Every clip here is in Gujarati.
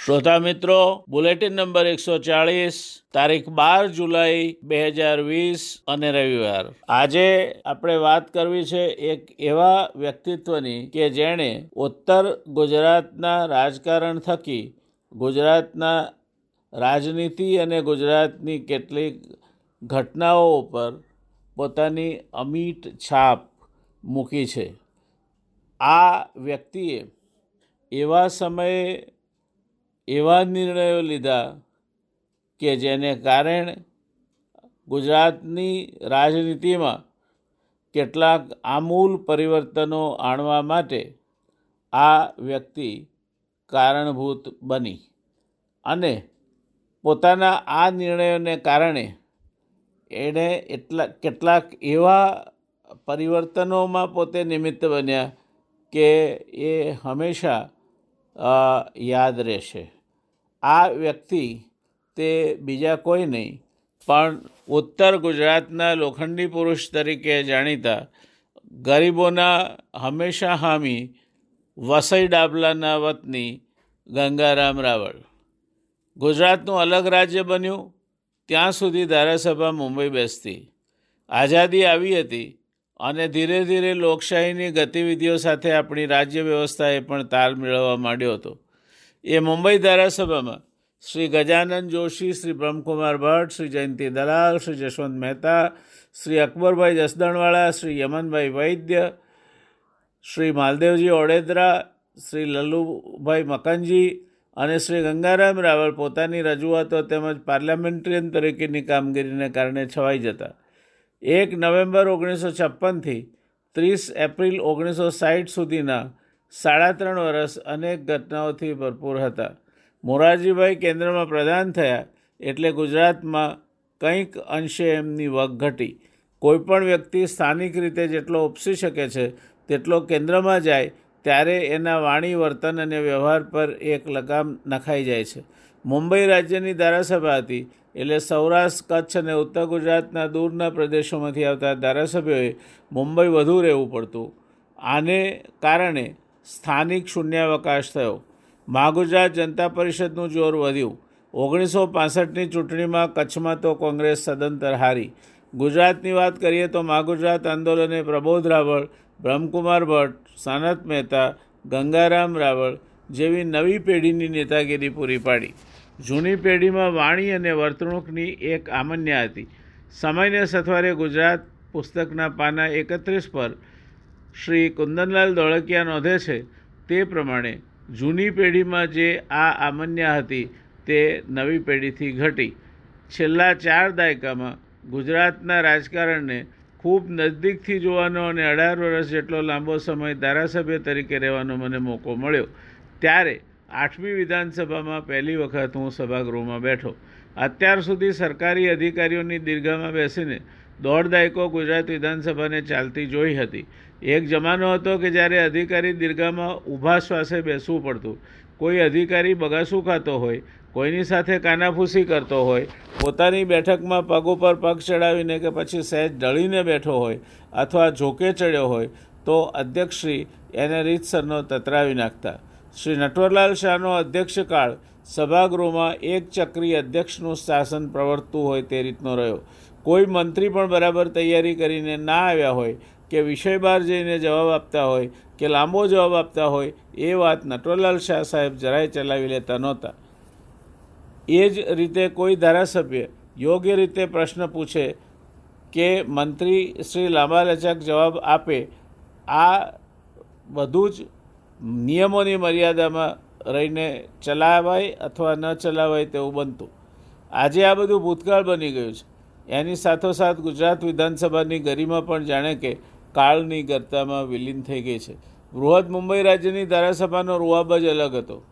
શ્રોતા મિત્રો, બુલેટિન નંબર એકસો ચાળીસ, તારીખ બાર જુલાઈ બે હજાર વીસ અને રવિવાર. આજે આપણે વાત કરવી છે એક એવા વ્યક્તિત્વની કે જેણે ઉત્તર ગુજરાતના રાજકારણ થકી ગુજરાતના રાજનીતિ અને ગુજરાતની કેટલીક ઘટનાઓ ઉપર પોતાની અમીટ છાપ મૂકી છે. આ વ્યક્તિએ એવા સમયે એવા નિર્ણયો લીધા કે જેને કારણે ગુજરાતની રાજનીતિમાં કેટલાક આમૂલ પરિવર્તનો આણવા માટે આ વ્યક્તિ કારણભૂત બની અને પોતાના આ નિર્ણયોને કારણે એણે એટલા કેટલાક એવા પરિવર્તનોમાં પોતે નિમિત્ત બન્યા કે એ હંમેશા યાદ રહેશે. આ વ્યક્તિ તે બીજા કોઈ નહીં, પણ ઉત્તર ગુજરાતના લોખંડી પુરુષ તરીકે જાણીતા ગરીબોના હંમેશા હામી વસઈ ડાબલાના વતની ગંગારામ રાવળ. ગુજરાતનું અલગ રાજ્ય બન્યું, ત્યાં સુધી ધારાસભા મુંબઈ બેસતી. આઝાદી આવી હતી અને ધીરે ધીરે લોકશાહીની ગતિવિધિઓ સાથે આપણી રાજ્ય વ્યવસ્થાએ પણ તાલ મેળવવા માંડ્યો હતો. એ મુંબઈ ધારાસભામાં શ્રી ગજાનંદ જોશી, શ્રી બ્રહ્મકુમાર ભટ્ટ, શ્રી જયંતિ દલાલ, શ્રી જશવંત મહેતા, શ્રી અકબરભાઈ જસદણવાળા, શ્રી યમનભાઈ વૈદ્ય, શ્રી માલદેવજી ઓડેદરા, શ્રી લલ્લુભાઈ મકનજી અને શ્રી ગંગારામ રાવળ પોતાની રજૂઆતો તેમજ પાર્લામેન્ટરિયન તરીકેની કામગીરીને કારણે છવાઈ જતા. એક નવેમ્બર ઓગણીસો છપ્પનથી ત્રીસ એપ્રિલ ઓગણીસો સાઠ સુધીના સાડા ત્રણ વર્ષ અનેક ઘટનાઓથી ભરપૂર હતા. મોરારજીભાઈ કેન્દ્રમાં પ્રધાન થયા એટલે ગુજરાતમાં કંઈક અંશે એમની વગ ઘટી. કોઈપણ વ્યક્તિ સ્થાનિક રીતે જેટલો ઉપસી શકે છે, તેટલો કેન્દ્રમાં જાય, ત્યારે એના વાણી વર્તન અને વ્યવહાર પર એક લગામ નખાઈ જાય છે. મુંબઈ રાજ્યની ધારાસભા હતી. એટલે સૌરાષ્ટ્ર, કચ્છ અને ઉત્તર ગુજરાતના દૂરના પ્રદેશોમાંથી આવતા ધારાસભ્યોએ મુંબઈ વધુ રહેવું પડતું. આને કારણે સ્થાનિક શૂન્યાવકાશ થયો. મહાગુજરાત જનતા પરિષદનું જોર વધ્યું. ઓગણીસો પાસઠની ચૂંટણીમાં કચ્છમાં તો કોંગ્રેસ સદંતર હારી. ગુજરાતની વાત કરીએ તો મહાગુજરાત આંદોલને પ્રબોધ રાવળ, બ્રહ્મકુમાર ભટ્ટ, સાનત મહેતા, ગંગારામ રાવળ જેવી નવી પેઢીની નેતાગીરી પૂરી પાડી. જૂની પેઢીમાં વાણી અને વર્તણૂકની એક આમન્ય હતી. સમયને સથવારે ગુજરાત પુસ્તકના પાના એકત્રીસ પર શ્રી કુંદનલાલ ધોળકિયા નોંધે છે, તે પ્રમાણે જૂની પેઢીમાં જે આ આમન્ય હતી, તે નવી પેઢીથી ઘટી. છેલ્લા ચાર દાયકામાં ગુજરાતના રાજકારણને ખૂબ નજદીકથી જોવાનો અને અઢાર વર્ષ જેટલો લાંબો સમય ધારાસભ્ય તરીકે રહેવાનો મને મોકો મળ્યો. ત્યારે આઠમી વિધાનસભામાં પહેલી વખત હું સભાગૃહમાં બેઠો. અત્યાર સુધી સરકારી અધિકારીઓની દીર્ઘામાં બેસીને દોઢ દાયકો ગુજરાત વિધાનસભાને ચાલતી જોઈ હતી. એક જમાનો હતો કે જ્યારે અધિકારી દીર્ઘામાં ઊભા શ્વાસે બેસવું પડતું. કોઈ અધિકારી બગાસું ખાતો હોય, કોઈની સાથે કાનાફૂસી કરતો હોય, પોતાની બેઠકમાં પગ ઉપર પગ ચડાવીને કે પછી સહેજ ઢળીને બેઠો હોય અથવા ઝોકે ચડ્યો હોય, તો અધ્યક્ષશ્રી એને રીતસરનો તતરાવી નાખતા. શ્રી નટવરલાલ શાહનો અધ્યક્ષકાળ સભાગૃહમાં એક ચક્રી અધ્યક્ષનું શાસન પ્રવર્તતું હોય તે રીતનો રહ્યો. કોઈ મંત્રી પણ બરાબર તૈયારી કરીને ના આવ્યા હોય કે વિષય બહાર જઈને જવાબ આપતા હોય કે લાંબો જવાબ આપતા હોય, એ વાત નટવરલાલ શાહ સાહેબ જરાય ચલાવી લેતા નહોતા. એ જ રીતે કોઈ ધારાસભ્ય યોગ્ય રીતે પ્રશ્ન પૂછે કે મંત્રી શ્રી લાંબા લચક જવાબ આપે, આ બધું જ નિયમોની મર્યાદામાં રહીને ચલાવાય અથવા ન ચલાવાય તેવું બનતું. આજે આ બધું ભૂતકાળ બની ગયું છે. એની સાથોસાથ ગુજરાત વિધાનસભાની ગરિમા પણ જાણે કે કાળની ગરતામાં વિલીન થઈ ગઈ છે. બૃહદ મુંબઈ રાજ્યની ધારાસભાનો રૂઆબ જ અલગ હતો.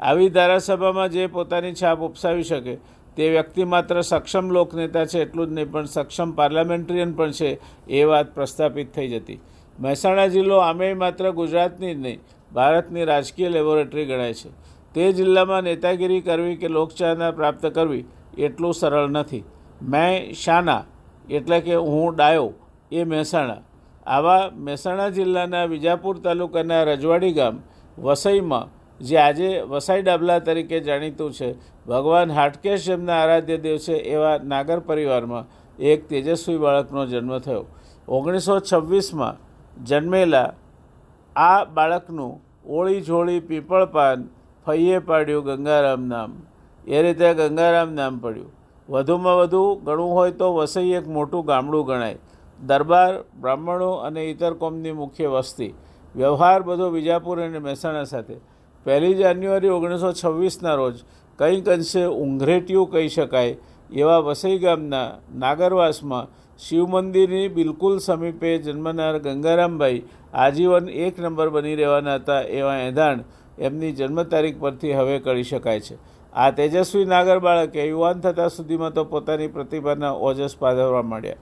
આવી ધારાસભામાં જે પોતાની છાપ ઉપસાવી શકે તે વ્યક્તિ માત્ર સક્ષમ લોકનેતા છે એટલું જ નહીં, પણ સક્ષમ પાર્લામેન્ટરિયન પણ છે એ વાત પ્રસ્થાપિત થઈ જતી. મહેસાણા જિલ્લો આમેય માત્ર ગુજરાતની જ નહીં ભારતની રાજકીય લેબોરેટરી ગણાય છે. તે જિલ્લામાં નેતાગીરી કરવી કે લોકચાહના પ્રાપ્ત કરવી, એટલું સરળ નથી. મેં શાના, એટલે કે હું ડાયો, એ મહેસાણા. આવા મહેસાણા જિલ્લાના વિજાપુર તાલુકાના રજવાડી ગામ, વસઈમાં, જે આજે વસાઈ ડાબલા તરીકે જાણીતું છે, ભગવાન હાટકેશ જેમના આરાધ્ય દેવ છે એવા નાગર પરિવારમાં એક તેજસ્વી બાળકનો જન્મ થયો. ઓગણીસો છવ્વીસમાં જન્મેલા આ બાળકનું ઓળી ઝોળી પીપળ પાન ફૈયે પાડ્યું ગંગારામ નામ. એ રીતે ગંગારામ નામ પડ્યું. વધુમાં વધુ ગણવું હોય તો વસઈ એક મોટું ગામડું ગણાય. દરબાર, બ્રાહ્મણો અને ઇતર કોમની મુખ્ય વસ્તી. વ્યવહાર બધો વિજાપુર અને મહેસાણા સાથે. પહેલી જાન્યુઆરી ઓગણીસો છવ્વીસના રોજ કંઈક અંશે ઊંઘરેટિયું કહી શકાય એવા વસઈ ગામના નાગરવાસમાં શિવ મંદિરની બિલકુલ સમીપે જન્મનાર ગંગારામભાઈ આજીવન એક નંબર બની રહેવાના હતા એવા એંધાણ એમની જન્મ તારીખ પરથી હવે કરી શકાય છે. આ તેજસ્વી નાગર બાળકે યુવાન થતાં સુધીમાં તો પોતાની પ્રતિભાના ઓજસ પાધરવા માંડ્યા.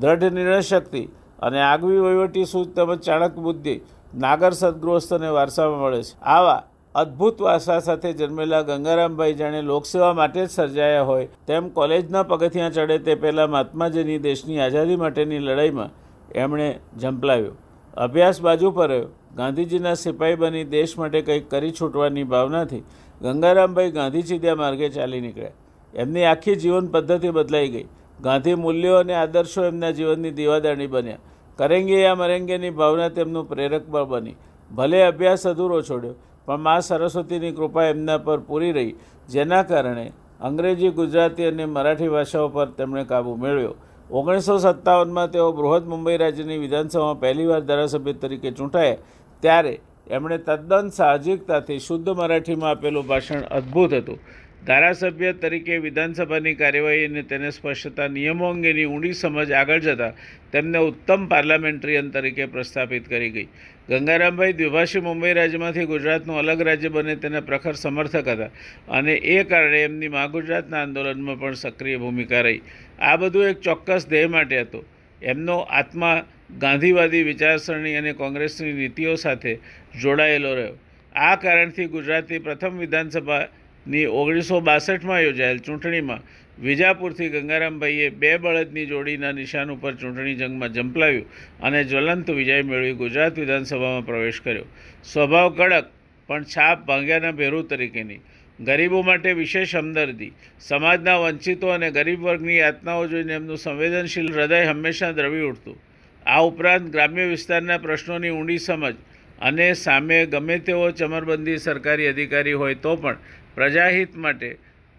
દ્રઢ નિર્ણય શક્તિ અને આગવી વહીવટી સૂઝ તેમજ ચાણક બુદ્ધિ નાગર સદગૃહસ્થને વારસામાં મળે છે. આવા અદ્ભુત વાસા સાથે જન્મેલા ગંગારામભાઈ જાણે લોકસેવા માટે જ સર્જાયા હોય તેમ કોલેજના પગથિયાં ચડે તે પહેલાં મહાત્માજીની દેશની આઝાદી માટેની લડાઈમાં એમણે ઝંપલાવ્યો. અભ્યાસ બાજુ પર ગાંધીજીના સિપાહી બની દેશ માટે કંઈક કરી છૂટવાની ભાવનાથી ગંગારામભાઈ ગાંધીજી ત્યાં માર્ગે ચાલી નીકળ્યા. એમની આખી જીવન પદ્ધતિ બદલાઈ ગઈ. ગાંધી મૂલ્યો અને આદર્શો એમના જીવનની દીવાદાણી બન્યા. કરેંગે યા મરેંગેની ભાવના તેમનું પ્રેરક બળ બની. ભલે અભ્યાસ અધૂરો છોડ્યો પણ મા સરસ્વતીની કૃપા એમના પર પૂરી રહી, જેના કારણે અંગ્રેજી, ગુજરાતી અને મરાઠી ભાષાઓ પર તેમણે કાબૂ મેળવ્યો. ઓગણીસો સત્તાવનમાં તેઓ બૃહદ મુંબઈ રાજ્યની વિધાનસભામાં પહેલીવાર ધારાસભ્ય તરીકે ચૂંટાયા. ત્યારે એમણે તદ્દન સાહજિકતાથી શુદ્ધ મરાઠીમાં આપેલું ભાષણ અદ્ભુત હતું. ધારાસભ્ય તરીકે વિધાનસભાની કાર્યવાહી અને તેને સ્પષ્ટતા નિયમો અંગેની ઊંડી સમજ આગળ જતાં તેમને ઉત્તમ પાર્લામેન્ટરિયન તરીકે પ્રસ્થાપિત કરી ગઈ. ગંગારામભાઈ દ્વિભાષી મુંબઈ રાજ્યમાંથી ગુજરાતનું અલગ રાજ્ય બને તેના પ્રખર સમર્થક હતા અને એ કારણે એમની મા ગુજરાતના આંદોલનમાં પણ સક્રિય ભૂમિકા રહી. આ બધું એક ચોક્કસ ધ્યેય માટે હતું. એમનો આત્મા ગાંધીવાદી વિચારસરણી અને કોંગ્રેસની નીતિઓ સાથે જોડાયેલો રહ્યો. આ કારણથી ગુજરાતની પ્રથમ વિધાનસભાની ઓગણીસો બાસઠમાં યોજાયેલ ચૂંટણીમાં વિજાપુરથી ગંગારામભાઈએ બે બળદની જોડીના નિશાન ઉપર ચૂંટણી જંગમાં ઝંપલાવ્યું અને જ્વલંત વિજય મેળવી ગુજરાત વિધાનસભામાં પ્રવેશ કર્યો. સ્વભાવ કડક, પણ છાપ ભાંગ્યાના ભેરુ તરીકેની. ગરીબો માટે વિશેષ હમદર્દી સમાજના વંચિતો અને ગરીબ વર્ગની યાતનાઓ જોઈને એમનું સંવેદનશીલ હૃદય હંમેશા દ્રવી ઉઠતું. આ ઉપરાંત ગ્રામ્ય વિસ્તારના પ્રશ્નોની ઊંડી સમજ અને સામે ગમે તેવો ચમરબંધી સરકારી અધિકારી હોય તો પણ પ્રજાહિત માટે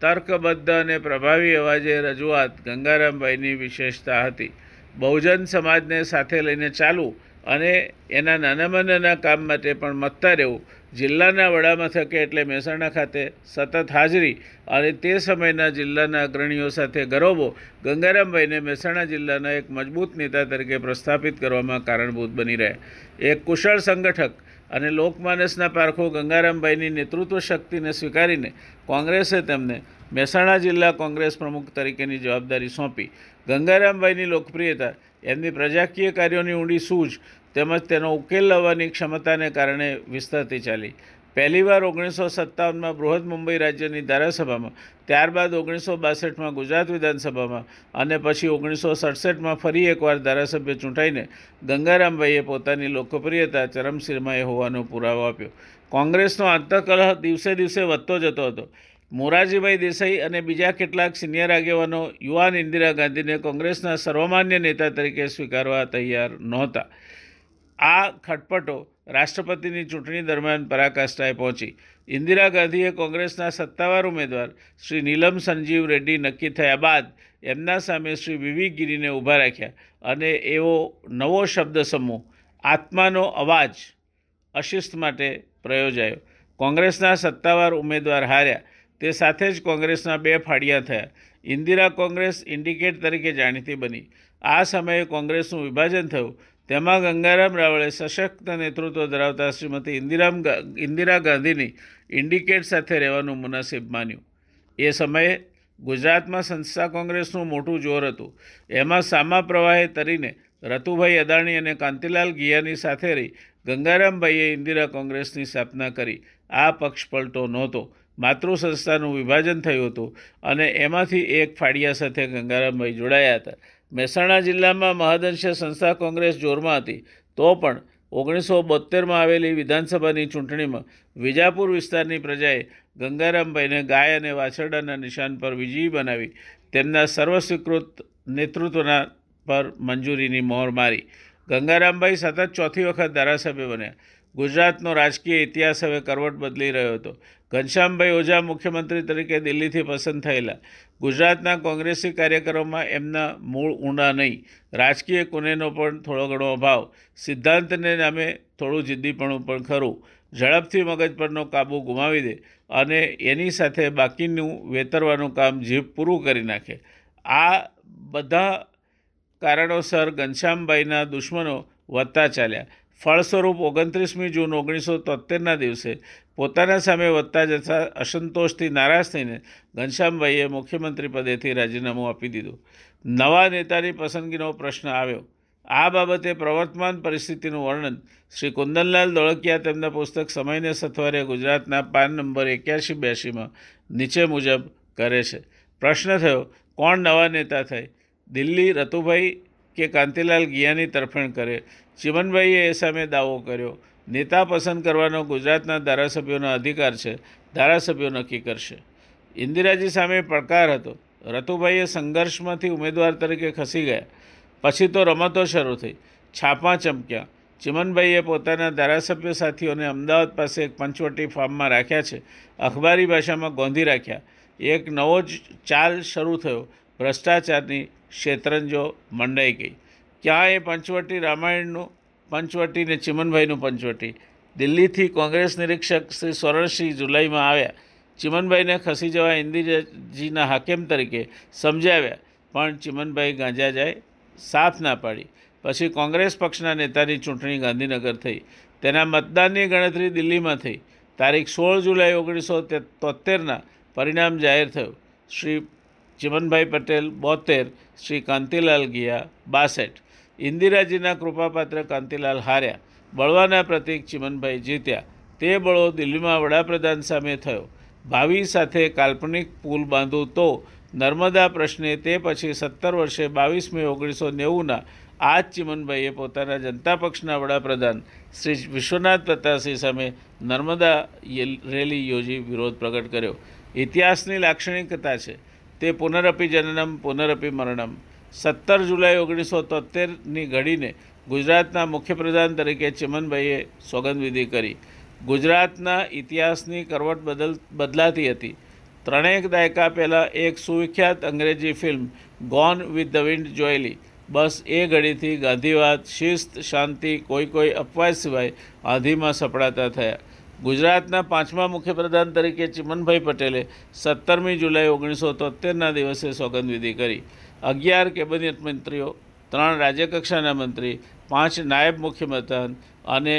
તર્કબદ્ધ અને પ્રભાવી અવાજે રજૂઆત ગંગારામભાઈની વિશેષતા હતી. બહુજન સમાજને સાથે લઈને ચાલવું અને એના નાનામાં નાના કામ માટે પણ મથતા રહેવું, જિલ્લાના વડામથકે એટલે મહેસાણા ખાતે સતત હાજરી અને તે સમયના જિલ્લાના અગ્રણીઓ સાથે ગરોબો, ગંગારામભાઈને મહેસાણા જિલ્લાના એક મજબૂત નેતા તરીકે પ્રસ્થાપિત કરવામાં કારણભૂત બની રહ્યા. એક કુશળ સંગઠક અને લોકમાનસના પારખો ગંગારામભાઈની નેતૃત્વ શક્તિને સ્વીકારીને કોંગ્રેસે તેમને મહેસાણા જિલ્લા કોંગ્રેસ પ્રમુખ તરીકેની જવાબદારી સોંપી. ગંગારામભાઈની લોકપ્રિયતા, એમની પ્રજાકીય કાર્યોની ઊંડી સૂઝ તેમજ તેનો ઉકેલ લાવવાની ક્ષમતાને કારણે વિસ્તરતી ચાલી. પહેલીવાર ઓગણીસો સત્તાવનમાં બૃહદ મુંબઈ રાજ્યની ધારાસભામાં, ત્યારબાદ ઓગણીસો બાસઠમાં ગુજરાત વિધાનસભામાં અને પછી ઓગણીસો સડસઠમાં ફરી એકવાર ધારાસભ્ય ચૂંટાઈને ગંગારામભાઈએ પોતાની લોકપ્રિયતા ચરમસીમાએ હોવાનો પુરાવો આપ્યો. કોંગ્રેસનો આંતરકલહ દિવસે દિવસે વધતો જતો હતો. મોરારજીભાઈ દેસાઈ અને બીજા કેટલાક સિનિયર આગેવાનો યુવાન ઇન્દિરા ગાંધીને કોંગ્રેસના સર્વમાન્ય નેતા તરીકે સ્વીકારવા તૈયાર નહોતા. આ ખટપટો રાષ્ટ્રપતિની ચૂંટણી દરમિયાન પરાકાષ્ઠાએ પહોંચી. ઇન્દિરા ગાંધીએ કોંગ્રેસના સત્તાવાર ઉમેદવાર શ્રી નીલમ સંજીવ રેડ્ડી નક્કી થયા બાદ એમના સામે શ્રી વિવી ગિરીને ઊભા રાખ્યા અને એવો નવો શબ્દ સમૂહ, આત્માનો અવાજ અશિસ્ત માટે પ્રયોજાયો. કોંગ્રેસના સત્તાવાર ઉમેદવાર હાર્યા. તે સાથે જ કોંગ્રેસના બે ફાળિયા થયા. ઇન્દિરા કોંગ્રેસ ઇન્ડિકેટ તરીકે જાણીતી બની. આ સમયે કોંગ્રેસનું વિભાજન થયું. તેમાં ગંગારામ રાવળે સશક્ત નેતૃત્વ ધરાવતા શ્રીમતી ઇન્દિરામ ઇન્દિરા ગાંધીની ઇન્ડિકેટ સાથે રહેવાનું મુનાસિબ માન્યું. એ સમયે ગુજરાતમાં સંસ્થા કોંગ્રેસનું મોટું જોર હતું. એમાં સામા પ્રવાહે તરીને રતુભાઈ અદાણી અને કાંતિલાલ ગિયાની સાથે રહી ગંગારામભાઈએ ઇન્દિરા કોંગ્રેસની સ્થાપના કરી. આ પક્ષ પલટો નહોતો. માતૃ સંસ્થાનું વિભાજન થયું હતું અને એમાંથી એક ફાળિયા સાથે ગંગારામભાઈ જોડાયા હતા. મહેસાણા જિલ્લામાં મહદંશ સંસ્થા કોંગ્રેસ જોરમાં હતી. તો પણ ઓગણીસો બોતેરમાં આવેલી વિધાનસભાની ચૂંટણીમાં વિજાપુર વિસ્તારની પ્રજાએ ગંગારામભાઈને ગાય અને વાછરડાના નિશાન પર વિજયી બનાવી તેમના સર્વસ્વીકૃત નેતૃત્વના પર મંજૂરીની મોહર મારી. ગંગારામભાઈ સતત ચોથી વખત ધારાસભ્ય બન્યા. ગુજરાતનો રાજકીય ઇતિહાસ હવે કરવટ બદલી રહ્યો હતો. ઘનશ્યામભાઈ ઓઝા મુખ્યમંત્રી તરીકે દિલ્હીથી પસંદ થયેલા. ગુજરાતના કોંગ્રેસી કાર્યકરોમાં એમના મૂળ ઊંડા નહીં. રાજકીય કુનેનો પણ થોડો ઘણો અભાવ. સિદ્ધાંતને નામે થોડું જિદ્દીપણું પણ ખરું. ઝડપથી મગજ પરનો કાબુ ગુમાવી દે અને એની સાથે બાકીનું વેતરવાનું કામ જીભ પૂરું કરી નાખે. આ બધા કારણોસર ઘનશ્યામભાઈના દુશ્મનો વધતા ચાલ્યા. ફળસ્વરૂપ ઓગણત્રીસમી જૂન ઓગણીસો તોતેરના દિવસે પોતાના સામે વધતા જતા અસંતોષથી નારાજ થઈને ઘનશ્યામભાઈએ મુખ્યમંત્રી પદેથી રાજીનામું આપી દીધું. નવા નેતાની પસંદગીનો પ્રશ્ન આવ્યો. આ બાબતે પ્રવર્તમાન પરિસ્થિતિનું વર્ણન શ્રી કુંદનલાલ દોળકિયા તેમના પુસ્તક સમયને સથવારે ગુજરાતના પાન નંબર એક્યાસી બ્યાસીમાં નીચે મુજબ કરે છે. પ્રશ્ન થયો, કોણ નવા નેતા થાય? દિલ્હી રતુભાઈ કે કાંતિલાલ ગિયાની તરફેણ કરે? ચિમનભાઈએ એ સામે દાવો કર્યો. નેતા પસંદ કરવાનો ગુજરાતના ધારાસભ્યોનો અધિકાર છે. ધારાસભ્યો નક્કી કરશે. ઇન્દિરાજી સામે પડકાર હતો. રતુભાઈએ સંઘર્ષમાંથી ઉમેદવાર તરીકે ખસી ગયા. પછી તો રમતો શરૂ થઈ. છાપા ચમક્યા. ચિમનભાઈએ પોતાના ધારાસભ્ય સાથીઓને અમદાવાદ પાસે એક પંચવટી ફાર્મમાં રાખ્યા છે. અખબારી ભાષામાં ગોંધી રાખ્યા. એક નવો જ ચાલ શરૂ થયો. ભ્રષ્ટાચારની શેતરંજો મંડાઈ ગઈ. ક્યાં એ પંચવટી રામાયણનું, પંચવટી ને ચિમનભાઈનું પંચવટી. દિલ્હીથી કોંગ્રેસ નિરીક્ષક શ્રી સ્વરણસિંહ જુલાઈમાં આવ્યા. ચિમનભાઈને ખસી જવા ઇન્દિરાજીના હાકેમ તરીકે સમજાવ્યા, પણ ચિમનભાઈ ગાંજા જાય સાફ ના પાડી. પછી કોંગ્રેસ પક્ષના નેતાની ચૂંટણી ગાંધીનગર થઈ. તેના મતદાનની ગણતરી દિલ્હીમાં થઈ. તારીખ સોળ જુલાઈ ઓગણીસો તોતેરના પરિણામ જાહેર થયું. શ્રી ચિમનભાઈ પટેલ બોતેર શ્રી કાંતિલાલ ગિયા બાસઠ. ઇન્દિરાજીના કૃપાપાત્ર કાંતિલાલ હાર્યા, બળવાના પ્રતીક ચિમનભાઈ જીત્યા, તે બળો દિલ્હીમાં વડાપ્રધાન સામે થયો. ભાવિ સાથે કાલ્પનિક પુલ બાંધું તો નર્મદા પ્રશ્ને તે પછી સત્તર વર્ષે બાવીસ મે ઓગણીસો નેવુંના આ જ ચિમનભાઈએ પોતાના જનતા પક્ષના વડાપ્રધાન શ્રી વિશ્વનાથ પ્રતાપસિંહ સામે નર્મદા રેલી યોજી વિરોધ પ્રગટ કર્યો. ઇતિહાસની લાક્ષણિકતા છે, તે પુનરપી જનનમ પુનરપી મરણમ સત્તર જુલાઈ ઓગણીસો તોતેરની ઘડીને ગુજરાતના મુખ્યપ્રધાન તરીકે ચિમનભાઈએ સોગંદવિધિ કરી. ગુજરાતના ઇતિહાસની કરવટ બદલ બદલાતી હતી. ત્રણેક દાયકા પહેલાં એક સુવિખ્યાત અંગ્રેજી film Gone with the Wind જોયેલી. બસ એ ઘડીથી ગાંધીવાદ, શિસ્ત, શાંતિ, કોઈ કોઈ અપવાદ સિવાય આંધીમાં સપડાતા થયા. ગુજરાતના પાંચમા મુખ્યપ્રધાન તરીકે ચિમનભાઈ પટેલે સત્તરમી જુલાઈ ઓગણીસો તોતેરના દિવસે સોગંદવિધિ કરી. અગિયાર કેબિનેટ મંત્રીઓ, ત્રણ રાજ્યકક્ષાના મંત્રી, પાંચ નાયબ મુખ્યપ્રધાન અને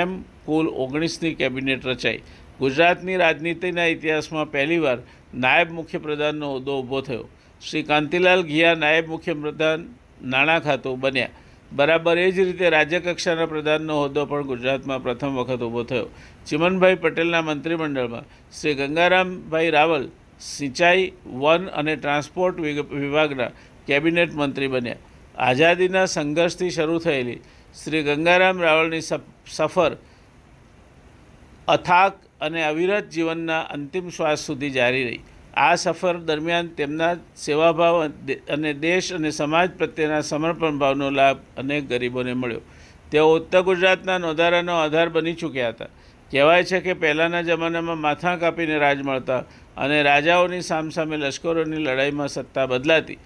એમ કુલ ઓગણીસની કેબિનેટ રચાઈ. ગુજરાતની રાજનીતિના ઇતિહાસમાં પહેલીવાર નાયબ મુખ્યપ્રધાનનો હોદ્દો ઊભો થયો. શ્રી કાંતિલાલ ઘિયા નાયબ મુખ્યપ્રધાન નાણાં ખાતું બન્યા. બરાબર એ જ રીતે રાજ્યકક્ષાના પ્રધાનનો હોદ્દો પણ ગુજરાતમાં પ્રથમ વખત ઊભો થયો. ચિમનભાઈ પટેલના મંત્રીમંડળમાં શ્રી ગંગારામભાઈ રાવલ સિંચાઈ, વન અને ટ્રાન્સપોર્ટ વિભાગના કેબિનેટ મંત્રી બન્યા. આઝાદીના સંઘર્ષથી શરૂ થયેલી શ્રી ગંગારામ રાવલની સફર અથાક અને અવિરત જીવનના અંતિમ શ્વાસ સુધી જારી રહી. આ સફર દરમિયાન તેમના સેવાભાવ અને દેશ અને સમાજ પ્રત્યેના સમર્પણ ભાવનો લાભ અનેક ગરીબોને મળ્યો. તેઓ ઉત્તર ગુજરાતના નોંધારાનો આધાર બની ચૂક્યા હતા. કહેવાય છે કે પહેલાંના જમાનામાં માથા કાપીને રાજ મળતા અને રાજાઓની સામસામે લશ્કરોની લડાઈમાં સત્તા બદલાતી.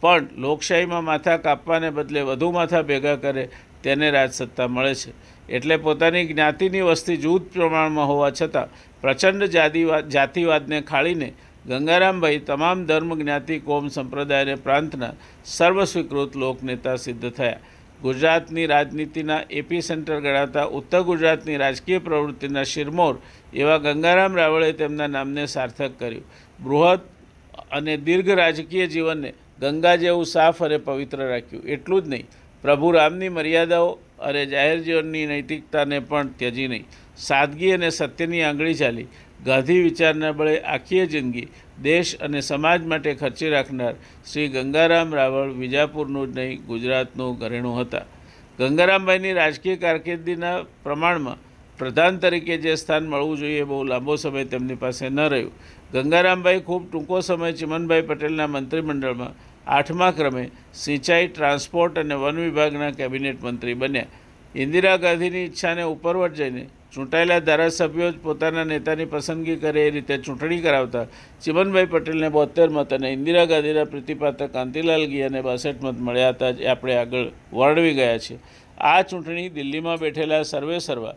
પણ લોકશાહીમાં માથા કાપવાને બદલે વધુ માથા ભેગા કરે તેને રાજસત્તા મળે છે. એટલે પોતાની જ્ઞાતિની વસ્તી જૂથ પ્રમાણમાં હોવા છતાં પ્રચંડ જાતિવાદ જાતિવાદને ખાળીને ગંગારામભાઈ તમામ ધર્મ, જ્ઞાતિ, કોમ સંપ્રદાય અને પ્રાંતના સર્વસ્વીકૃત લોકનેતા સિદ્ધ થયા. ગુજરાતની રાજનીતિના એપી સેન્ટર ગણાતા ઉત્તર ગુજરાતની રાજકીય પ્રવૃત્તિના શિરમોર એવા ગંગારામ રાવળે તેમના નામને સાર્થક કર્યું. બૃહદ અને દીર્ઘ રાજકીય જીવનને ગંગા જેવું સાફ અને પવિત્ર રાખ્યું. એટલું જ નહીં, પ્રભુ રામની મર્યાદાઓ અને જાહેર જીવનની નૈતિકતાને પણ ત્યજી નહીં. સાદગી અને સત્યની આંગળી ચાલી. ગાંધી વિચારના બળે આખી જિંદગી દેશ અને સમાજ માટે ખર્ચી રાખનાર શ્રી ગંગારામ રાવળ વિજાપુરનું જ નહીં, ગુજરાતનું ઘરેણું હતા. ગંગારામભાઈની રાજકીય કારકિર્દીના પ્રમાણમાં પ્રધાન તરીકે જે સ્થાન મળવું જોઈએ બહુ લાંબો સમય તેમની પાસે ન રહ્યું. ગંગારામભાઈ ખૂબ ટૂંકો સમય ચિમનભાઈ પટેલના મંત્રીમંડળમાં આઠમા ક્રમે સિંચાઈ, ટ્રાન્સપોર્ટ અને વન વિભાગના કેબિનેટ મંત્રી બન્યા. ઇન્દિરા ગાંધીની ઈચ્છાને ઉપરવટ જઈને ચૂંટાયેલા ધારાસભ્યો જ પોતાના નેતાની પસંદગી કરે એ રીતે ચૂંટણી કરાવતા ચિમનભાઈ પટેલને બોતેર મત અને ઇન્દિરા ગાંધીના પ્રતિપાત્ર કાંતિલાલ અને બાસઠ મત મળ્યા હતા. જે આપણે આગળ વર્ણવી ગયા છીએ. આ ચૂંટણી દિલ્હીમાં બેઠેલા સર્વે સર્વા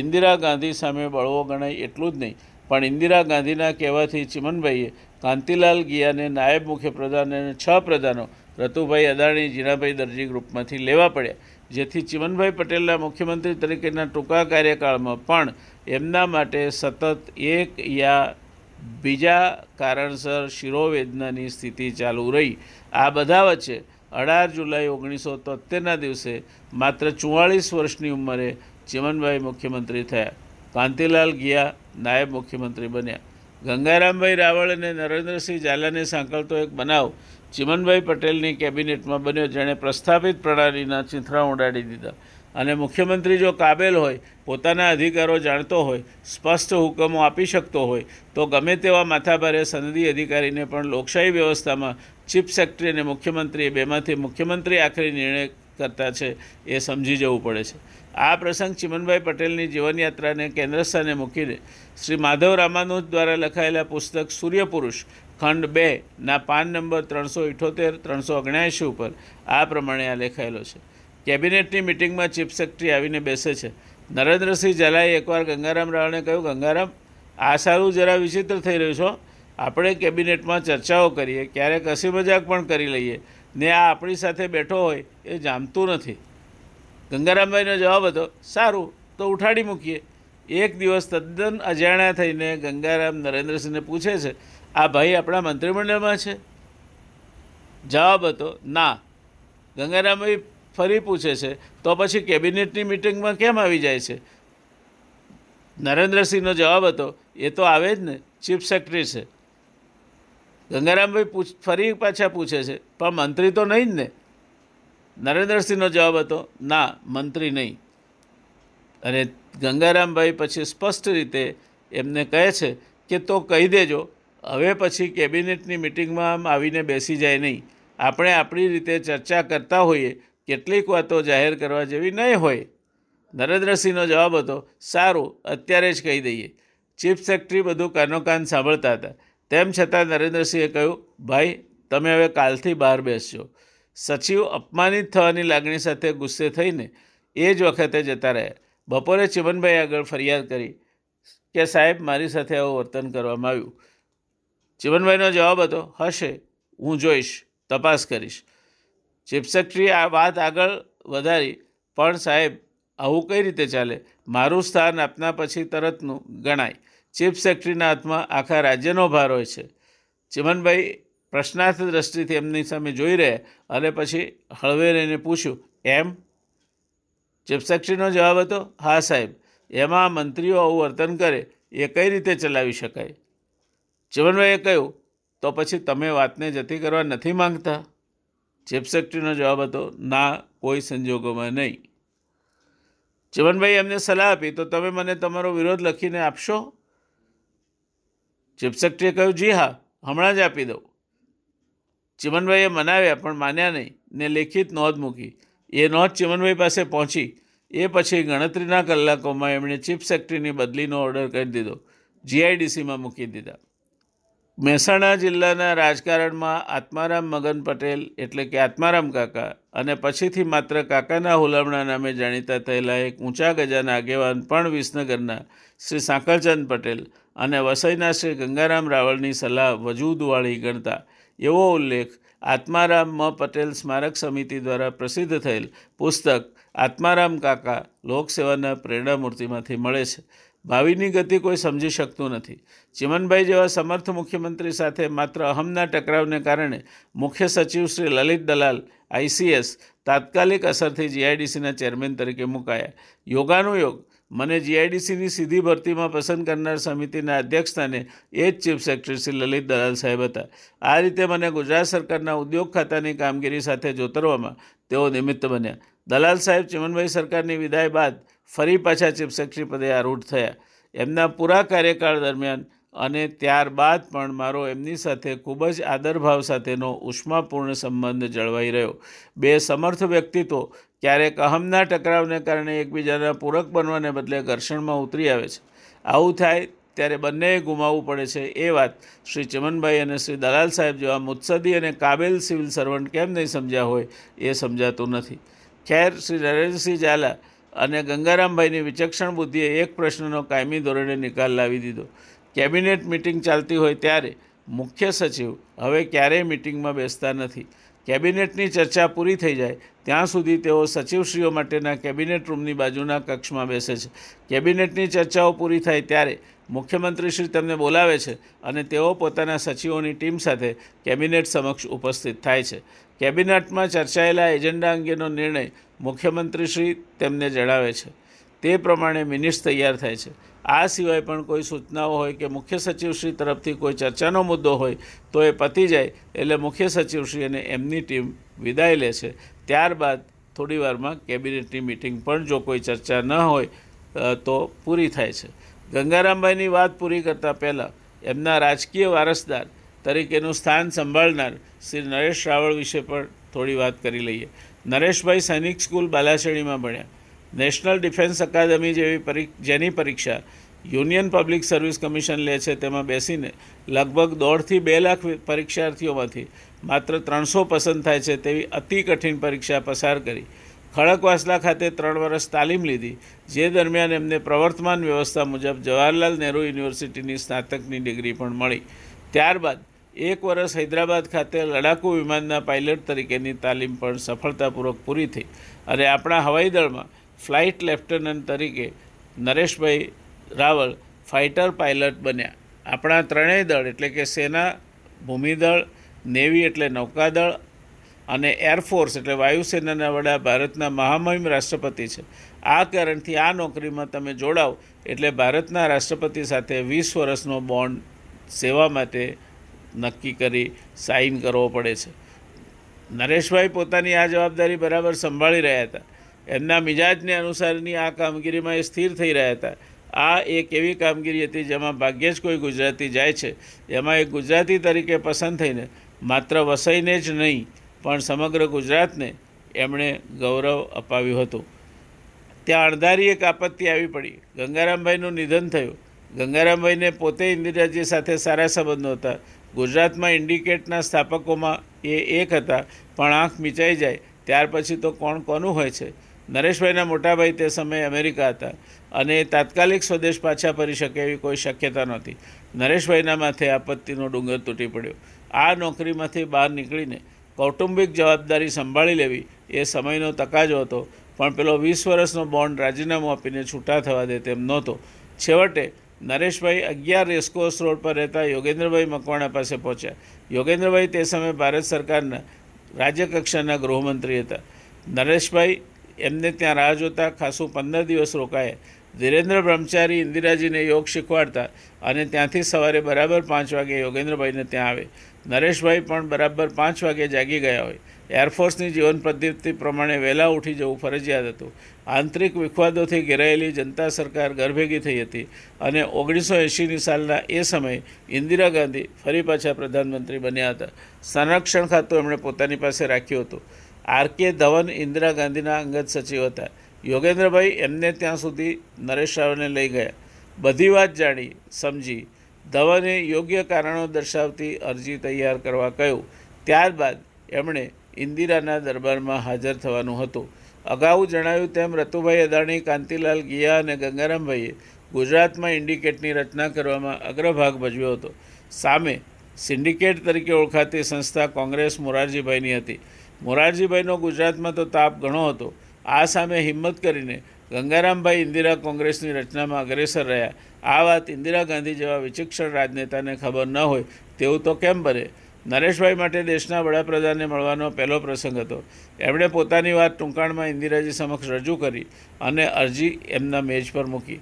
ઇન્દિરા ગાંધી સામે બળવો ગણાય એટલું જ નહીં. પણ ઇન્દિરા ગાંધીના કહેવાથી ચિમનભાઈએ કાંતિલાલ ગિયાને નાયબ મુખ્યપ્રધાન અને છ પ્રધાનો રતુભાઈ અદાણી જીણાભાઈ દરજી ગ્રુપમાંથી લેવા પડ્યા. જેથી ચિમનભાઈ પટેલના મુખ્યમંત્રી તરીકેના ટૂંકા કાર્યકાળમાં પણ એમના માટે સતત એક યા બીજા કારણસર શિરોવેદનાની સ્થિતિ ચાલુ રહી. આ બધા વચ્ચે અઢાર જુલાઈ ઓગણીસો તોતેરના દિવસે માત્ર ચુમ્માળીસ વર્ષની ઉંમરે ચિમનભાઈ મુખ્યમંત્રી થયા. કાંતિલાલ ગિયા નાયબ મુખ્યમંત્રી બન્યા. ગંગારામભાઈ રાવળ અને નરેન્દ્રસિંહ ઝાલાને સાંકળતો એક બનાવ ચિમનભાઈ પટેલની કેબિનેટમાં બન્યો જેણે પ્રસ્થાપિત પ્રણાલીના ચિંથરા ઉડાડી દીધા. અને મુખ્યમંત્રી જો કાબેલ હોય, પોતાના અધિકારો જાણતો હોય, સ્પષ્ટ હુકમો આપી શકતો હોય, તો ગમે તેવા માથાભારે સનદી અધિકારીને પણ લોકશાહી વ્યવસ્થામાં ચીફ સેક્રેટરી અને મુખ્યમંત્રી બેમાંથી મુખ્યમંત્રી આખરી નિર્ણય કરતા છે એ સમજી જવું પડે છે. આ પ્રસંગ ચિમનભાઈ પટેલની જીવનયાત્રાને કેન્દ્ર સ્થાને મૂકીને શ્રી માધવ રામાનુજ દ્વારા લખાયેલા પુસ્તક સૂર્યપુરુષ ખંડ બે ના પાન નંબર ત્રણસો ઇઠોતેર, ત્રણસો ઓગણ્યાએંશી ઉપર આ પ્રમાણે આ લેખાયેલો છે. કેબિનેટની મિટિંગમાં ચીફ સેક્રેટરી આવીને બેસે છે. નરેન્દ્રસિંહ ઝાલાએ એકવાર ગંગારામ રાવણે કહ્યું, ગંગારામ, આ સારું જરા વિચિત્ર થઈ રહ્યું છો. આપણે કેબિનેટમાં ચર્ચાઓ કરીએ, ક્યારેક હસી મજાક પણ કરી લઈએ. ને આ આપણી સાથે બેઠો હોય એ જામતું નથી. ગંગારામભાઈનો જવાબ હતો, સારું, તો ઉઠાડી મૂકીએ. એક દિવસ તદ્દન અજાણ્યા થઈને ગંગારામ નરેન્દ્રસિંહને પૂછે છે, આ ભાઈ આપણા મંત્રીમંડળમાં છે? જવાબ હતો, ના. ગંગારામભાઈ ફરી પૂછે છે, તો પછી કેબિનેટની મિટિંગમાં કેમ આવી જાય છે? નરેન્દ્રસિંહનો જવાબ હતો, એ તો આવે જ ને, ચીફ સેક્રેટરી છે. ગંગારામભાઈ પૂછ, ફરી પાછા પૂછે છે, પણ મંત્રી તો નહીં જ ને? નરેન્દ્રસિંહનો જવાબ હતો, ના, મંત્રી નહીં. અને ગંગારામભાઈ પછી સ્પષ્ટ રીતે એમને કહે છે કે, તો કહી દેજો, હવે પછી કેબિનેટની મિટિંગમાં આવીને બેસી જાય નહીં. આપણે આપણી રીતે ચર્ચા કરતા હોઈએ, કેટલીક વાતો જાહેર કરવા જેવી નહીં હોય. નરેન્દ્રસિંહનો જવાબ હતો, સારું, અત્યારે જ કહી દઈએ. ચીફ સેક્રેટરી બધું કાનો કાન સાંભળતા હતા. તેમ છતાં નરેન્દ્રસિંહે કહ્યું, ભાઈ, તમે હવે કાલથી બહાર બેસજો. સચિવ અપમાનિત થવાની લાગણી સાથે ગુસ્સે થઈને એ જ વખતે જતા રહ્યા. બપોરે ચિમનભાઈ આગળ ફરિયાદ કરી કે, સાહેબ, મારી સાથે આવું વર્તન કરવામાં આવ્યું. ચિમનભાઈનો જવાબ હતો, હશે, હું જોઈશ, તપાસ કરીશ. ચીફ સેક્રેટરી આ વાત આગળ વધારી, પણ સાહેબ, આવું કઈ રીતે ચાલે? મારું સ્થાન આપના પછી તરતનું ગણાય. ચીફ સેક્રેટરીના હાથમાં આખા રાજ્યનો ભાર હોય છે. ચિમનભાઈ પ્રશ્નાર્થ દ્રષ્ટિથી એમની સામે જોઈ રહે, અને પછી હળવેરીને પૂછ્યું, એમ? ચીફ જવાબ હતો, હા, સાહેબ, એમાં મંત્રીઓ આવું વર્તન કરે, એ કઈ રીતે ચલાવી શકાય? ચિમનભાઈએ કહ્યું, તો પછી તમે વાતને જતી કરવા નથી માંગતા? ચીફ જવાબ હતો, ના, કોઈ સંજોગોમાં નહીં. ચિમનભાઈ એમને સલાહ આપી, તો તમે મને તમારો વિરોધ લખીને આપશો? ચીફ કહ્યું, જી હા, હમણાં જ આપી દઉં. ચિમનભાઈએ મનાવ્યા, પણ માન્યા નહીં ને લેખિત નોંધ મૂકી. એ નોંધ ચિમનભાઈ પાસે પહોંચી. એ પછી ગણતરીના કલાકોમાં એમણે ચીફ સેક્રેટરીની બદલીનો ઓર્ડર કરી દીધો. જીઆઈડીસીમાં મૂકી દીધા. મહેસાણા જિલ્લાના રાજકારણમાં આત્મારામ મગન પટેલ એટલે કે આત્મારામ કાકા અને પછીથી માત્ર કાકાના હુલામણા નામે જાણીતા થયેલા એક ઊંચા ગજાના આગેવાન પણ વિસનગરના શ્રી સાંકળચંદ પટેલ અને વસઈના શ્રી ગંગારામ રાવળની સલાહ વજૂદવાળી ગણતા એવો ઉલ્લેખ આત્મારામ મ પટેલ સ્મારક સમિતિ દ્વારા પ્રસિદ્ધ થયેલ પુસ્તક આત્મારામ કાકા લોકસેવાના પ્રેરણામૂર્તિમાંથી મળે છે. ભાવિની ગતિ કોઈ સમજી શકતું નથી. ચિમનભાઈ જેવા સમર્થ મુખ્યમંત્રી સાથે માત્ર અહમના ટકરાવને કારણે મુખ્ય સચિવ શ્રી લલિત દલાલ આઈસીએસ તાત્કાલિક અસરથી જીઆઈડીસીના ચેરમેન તરીકે મુકાયા. યોગાનુયોગ મને જીઆઈડીસીની સીધી ભરતીમાં પસંદ કરનાર સમિતિના અધ્યક્ષસ્થાને એ જ ચીફ સેક્રેટરી શ્રી લલિત દલાલ સાહેબ હતા. આ રીતે મને ગુજરાત સરકારના ઉદ્યોગ ખાતાની કામગીરી સાથે જોતરવામાં તેઓ નિમિત્ત બન્યા. દલાલ સાહેબ ચિમનભાઈ સરકારની વિદાય બાદ ફરી પાછા ચીફ સેક્રેટરી પદે આરૂઢ થયા. એમના પૂરા કાર્યકાળ દરમિયાન અને ત્યારબાદ પણ મારો એમની સાથે ખૂબ જ આદરભાવ સાથેનો ઉષ્માપૂર્ણ સંબંધ જળવાઈ રહ્યો. બે સમર્થ વ્યક્તિત્વો ક્યારેક અહમના ટકરાવને કારણે એકબીજાના પૂરક બનવાને બદલે ઘર્ષણમાં ઉતરી આવે છે. આવું થાય ત્યારે બંનેએ ગુમાવવું પડે છે એ વાત શ્રી ચમનભાઈ અને શ્રી દલાલ સાહેબ જેવા મુત્સદી અને કાબેલ સિવિલ સર્વન્ટ કેમ નહીં સમજ્યા હોય એ સમજાતું નથી. ખેર શ્રી નરેન્દ્રસિંહ ઝાલા અને ગંગારામભાઈની વિચક્ષણ બુદ્ધિએ એક પ્રશ્નનો કાયમી ધોરણે નિકાલ લાવી દીધો. કેબિનેટ મિટિંગ ચાલતી હોય ત્યારે મુખ્ય સચિવ હવે ક્યારેય મિટિંગમાં બેસતા નથી. કેબિનેટની ચર્ચા પૂરી થઈ જાય ત્યાં સુધી તેઓ સચિવશ્રીઓ માટેના કેબિનેટ રૂમની બાજુના કક્ષમાં બેસે છે. કેબિનેટની ચર્ચાઓ પૂરી થાય ત્યારે મુખ્યમંત્રીશ્રી તેમને બોલાવે છે અને તેઓ પોતાના સચિવોની ટીમ સાથે કેબિનેટ સમક્ષ ઉપસ્થિત થાય છે. કેબિનેટમાં ચર્ચાયેલા એજન્ડા અંગેનો નિર્ણય મુખ્યમંત્રીશ્રી તેમને જણાવે છે. તે પ્રમાણે મિનિટ્સ તૈયાર થાય છે. આ સિવાય પણ કોઈ સૂચનાઓ હોય કે મુખ્ય સચિવશ્રી તરફથી કોઈ ચર્ચાનો મુદ્દો હોય તો એ પતી જાય એટલે મુખ્ય સચિવશ્રી અને એમની ટીમ વિદાય લે છે. ત્યારબાદ થોડી વારમાં કેબિનેટની મિટિંગ પણ જો કોઈ ચર્ચા ન હોય તો પૂરી થાય છે. ગંગારામભાઈની વાત પૂરી કરતાં પહેલાં એમના રાજકીય વારસદાર તરીકેનું સ્થાન સંભાળનાર શ્રી નરેશ રાવળ વિશે પણ થોડી વાત કરી લઈએ. નરેશભાઈ સૈનિક સ્કૂલ બાલાસણીમાં ભણ્યા. નેશનલ ડિફેન્સ અકાદમી જેવી પરી, જેની પરીક્ષા યુનિયન પબ્લિક સર્વિસ કમિશન લે છે, તેમાં બેસીને લગભગ દોઢથી બે લાખ પરીક્ષાર્થીઓમાંથી માત્ર ત્રણસો પસંદ થાય છે તેવી અતિ કઠિન પરીક્ષા પસાર કરી. ખડકવાસલા ખાતે ત્રણ વર્ષ તાલીમ લીધી, જે દરમિયાન એમને પ્રવર્તમાન વ્યવસ્થા મુજબ જવાહરલાલ નહેરુ યુનિવર્સિટીની સ્નાતકની ડિગ્રી પણ મળી. ત્યારબાદ એક વર્ષ હૈદરાબાદ ખાતે લડાકુ વિમાનના પાયલટ તરીકેની તાલીમ પણ સફળતાપૂર્વક પૂરી થઈ. અને આપણા હવાઈ દળમાં ફ્લાઇટ લેફ્ટનન્ટ તરીકે નરેશભાઈ રાવલ ફાઇટર પાયલટ બન્યા. આપણા ત્રણેય દળ, એટલે કે સેના, ભૂમિદળ, નેવી એટલે નૌકાદળ અને એરફોર્સ એટલે વાયુસેનાના વડા ભારતના મહામહિમ રાષ્ટ્રપતિ છે. આ કારણથી આ નોકરીમાં તમે જોડાવ એટલે ભારતના રાષ્ટ્રપતિ સાથે વીસ વર્ષનો બોન્ડ સેવા માટે નક્કી કરી સાઇન કરવો પડે છે. નરેશભાઈ પોતાની આ જવાબદારી બરાબર સંભાળી રહ્યા હતા. એમના મિજાજને અનુસારની આ કામગીરીમાં એ સ્થિર થઈ રહ્યા હતા. આ એક એવી કામગીરી હતી જેમાં ભાગ્યે જ કોઈ ગુજરાતી જાય છે. એમાં એક ગુજરાતી તરીકે પસંદ થઈને માત્ર વસઈને જ નહીં, પણ સમગ્ર ગુજરાતને એમણે ગૌરવ અપાવ્યું હતું. ત્યાં અણધારી એક આપત્તિ આવી પડી. ગંગારામભાઈનું નિધન થયું. ગંગારામભાઈને પોતે ઇન્દિરાજી સાથે સારા સંબંધો હતા. ગુજરાતમાં ઇન્ડિકેટના સ્થાપકોમાં એ એક હતા, પણ આંખ મીચાઈ જાય. ત્યાર પછી તો કોણ કોનું હોય છે? નરેશભાઈના મોટાભાઈ તે સમયે અમેરિકા હતા અને તાત્કાલિક સ્વદેશ પાછા ફરી શકે એવી કોઈ શક્યતા નહોતી. નરેશભાઈના માથે આપત્તિનો ડુંગર તૂટી પડ્યો. આ નોકરીમાંથી બહાર નીકળીને કૌટુંબિક જવાબદારી સંભાળી લેવી એ સમયનો તકાજો હતો, પણ પેલો વીસ વર્ષનો બોન્ડ રાજીનામું આપીને છૂટા થવા દે તેમ નહોતો. છેવટે નરેશભાઈ અગિયાર રેસકોર્સ રોડ પર રહેતા યોગેન્દ્રભાઈ મકવાણા પાસે પહોંચ્યા. યોગેન્દ્રભાઈ તે સમયે ભારત સરકારના રાજ્યકક્ષાના ગૃહમંત્રી હતા. નરેશભાઈ એમને ત્યાં રાહ જોતા ખાસું પંદર દિવસ રોકાયા. ધીરેન્દ્ર બ્રહ્મચારી ઇન્દિરાજીને યોગ શીખવાડતા અને ત્યાંથી સવારે બરાબર પાંચ વાગે યોગેન્દ્રભાઈને ત્યાં આવે. નરેશભાઈ પણ બરાબર પાંચ વાગે જાગી ગયા હોય. એરફોર્સની જીવન પદ્ધતિ પ્રમાણે વહેલા ઉઠી જવું ફરજિયાત હતું. આંતરિક વિખવાદોથી ઘેરાયેલી જનતા સરકાર ઘરભેગી થઈ હતી અને ઓગણીસો એંશીની સાલના એ સમયે ઇન્દિરા ગાંધી ફરી પાછા પ્રધાનમંત્રી બન્યા હતા. સંરક્ષણ ખાતું એમણે પોતાની પાસે રાખ્યું હતું. આર કે ધવન ઇન્દિરા ગાંધીના અંગત સચિવ હતા. યોગેન્દ્રભાઈ એમને ત્યાં સુધી નરેશ રાવને લઈ ગયા. બધી વાત જાણી, સમજી, ધવને યોગ્ય કારણો દર્શાવતી અરજી તૈયાર કરવા કહ્યું. ત્યારબાદ એમણે ઇન્દિરાના દરબારમાં હાજર થવાનું હતું. અગાઉ જણાવ્યું તેમ રતુભાઈ અદાણી, કાંતિલાલ ગિયા અને ગંગારામભાઈએ ગુજરાતમાં ઇન્ડિકેટની રચના કરવામાં અગ્રભાગ ભજવ્યો હતો. સામે સિન્ડિકેટ તરીકે ઓળખાતી સંસ્થા કોંગ્રેસ મોરારજીભાઈની હતી. મોરારજીભાઈનો ગુજરાતમાં તો તાપ ઘણો હતો. આ સામે હિંમત કરીને ગંગારામભાઈ ઇન્દિરા કોંગ્રેસની રચનામાં અગ્રેસર રહ્યા. આ વાત ઇન્દિરા ગાંધી જેવા વિચક્ષણ રાજનેતાને ખબર ન હોય તેવું તો કેમ બને? નરેશભાઈ માટે દેશના વડાપ્રધાનને મળવાનો પહેલો પ્રસંગ હતો. એમણે પોતાની વાત ટૂંકાણમાં ઇન્દિરાજી સમક્ષ રજૂ કરી અને અરજી એમના મેજ પર મૂકી.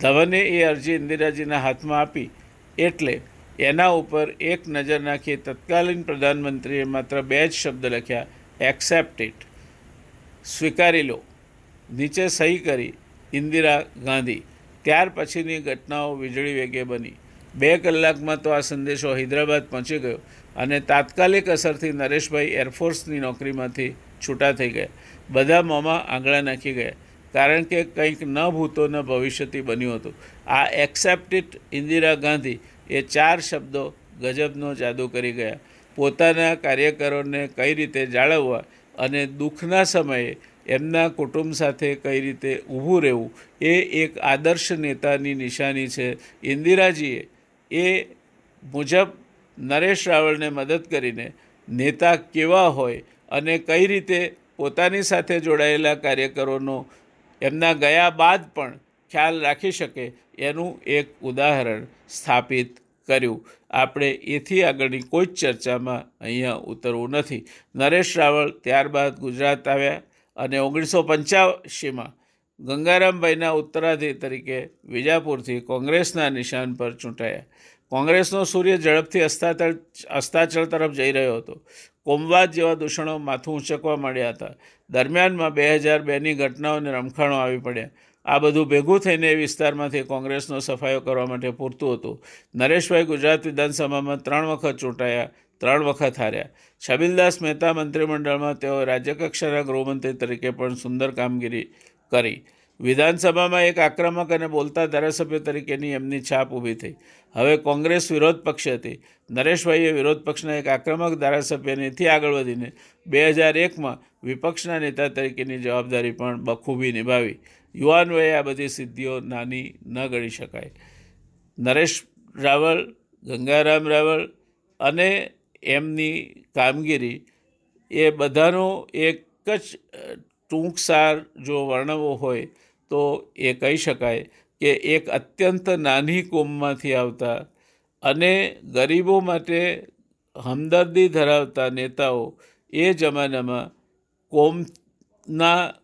ધવને એ અરજી ઇન્દિરાજીના હાથમાં આપી એટલે એના ઉપર એક નજર નાખી તત્કાલીન પ્રધાનમંત્રીએ માત્ર બે જ શબ્દ લખ્યા. Accept it. સ્વીકારી લો. નીચે સહી કરી, ઇન્દિરા ગાંધી. ત્યાર પછીની ઘટનાઓ વીજળી વેગે બની. બે કલાકમાં તો આ સંદેશો હૈદરાબાદ પહોંચી ગયો અને તાત્કાલિક અસરથી નરેશભાઈ એરફોર્સની નોકરીમાંથી છૂટા થઈ ગયા. બધા મોંમાં આંગળા નાખી ગયા, કારણ કે કંઈક ન ભૂતો ન ભવિષ્યથી બન્યું હતું. આ એક્સેપ્ટ ઇટ ઇન્દિરા ગાંધી એ ચાર શબ્દો ગજબનો જાદુ કરી ગયા. પોતાના કાર્યકરોને કઈ રીતે જાળવવા અને દુઃખના સમયે એમના કુટુંબ સાથે કઈ રીતે ઊભું રહેવું, એ એક આદર્શ નેતાની નિશાની છે. ઇન્દિરાજીએ એ મુજબ નરેશ રાવળને મદદ કરીને નેતા કેવા હોય અને કઈ રીતે પોતાની સાથે જોડાયેલા કાર્યકરોનો એમના ગયા બાદ પણ ખ્યાલ રાખી શકે એનું એક ઉદાહરણ સ્થાપિત કર્યું. આપણે એથી આગળની કોઈ જ ચર્ચામાં અહીંયા ઉતરવું નથી. નરેશ રાવળ ત્યારબાદ ગુજરાત આવ્યા અને ઓગણીસો પંચ્યાસીમાં ગંગારામભાઈના ઉત્તરાધિ તરીકે વિજાપુરથી કોંગ્રેસના નિશાન પર ચૂંટાયા. કોંગ્રેસનો સૂર્ય ઝડપથી અસ્તાચળ અસ્તાચળ તરફ જઈ રહ્યો હતો. કોમવાદ જેવા દૂષણો માથું ઊંચકવા માંડ્યા હતા. દરમિયાનમાં બે હજાર બેની ઘટનાઓને રમખાણો આવી પડ્યા. આ બધું ભેગું થઈને એ વિસ્તારમાંથી કોંગ્રેસનો સફાયો કરવા માટે પૂરતું હતું. નરેશભાઈ ગુજરાત વિધાનસભામાં ત્રણ વખત ચૂંટાયા, ત્રણ વખત હાર્યા. છબીલદાસ મહેતા મંત્રીમંડળમાં તેઓ રાજ્યકક્ષાના ગૃહમંત્રી તરીકે પણ સુંદર કામગીરી કરી. વિધાનસભામાં એક આક્રમક અને બોલતા ધારાસભ્ય તરીકેની એમની છાપ ઊભી થઈ. હવે કોંગ્રેસ વિરોધ પક્ષ હતી. નરેશભાઈએ વિરોધ પક્ષના એક આક્રમક ધારાસભ્યનેથી આગળ વધીને બે હજાર એકમાં વિપક્ષના નેતા તરીકેની જવાબદારી પણ બખૂબી નિભાવી. યુવાન વયે આ બધી સિદ્ધિઓ નાની ન ગણી શકાય. નરેશ રાવળ ગંગારામ રાવળ અને એમની કામગીરી એ બધાનો એક જ ટૂંક સાર જો વર્ણવો હોય તો એ કહી શકાય કે એક અત્યંત નાની કોમમાંથી આવતા અને ગરીબો માટે હમદર્દી ધરાવતા નેતાઓ એ જમાનામાં કોમના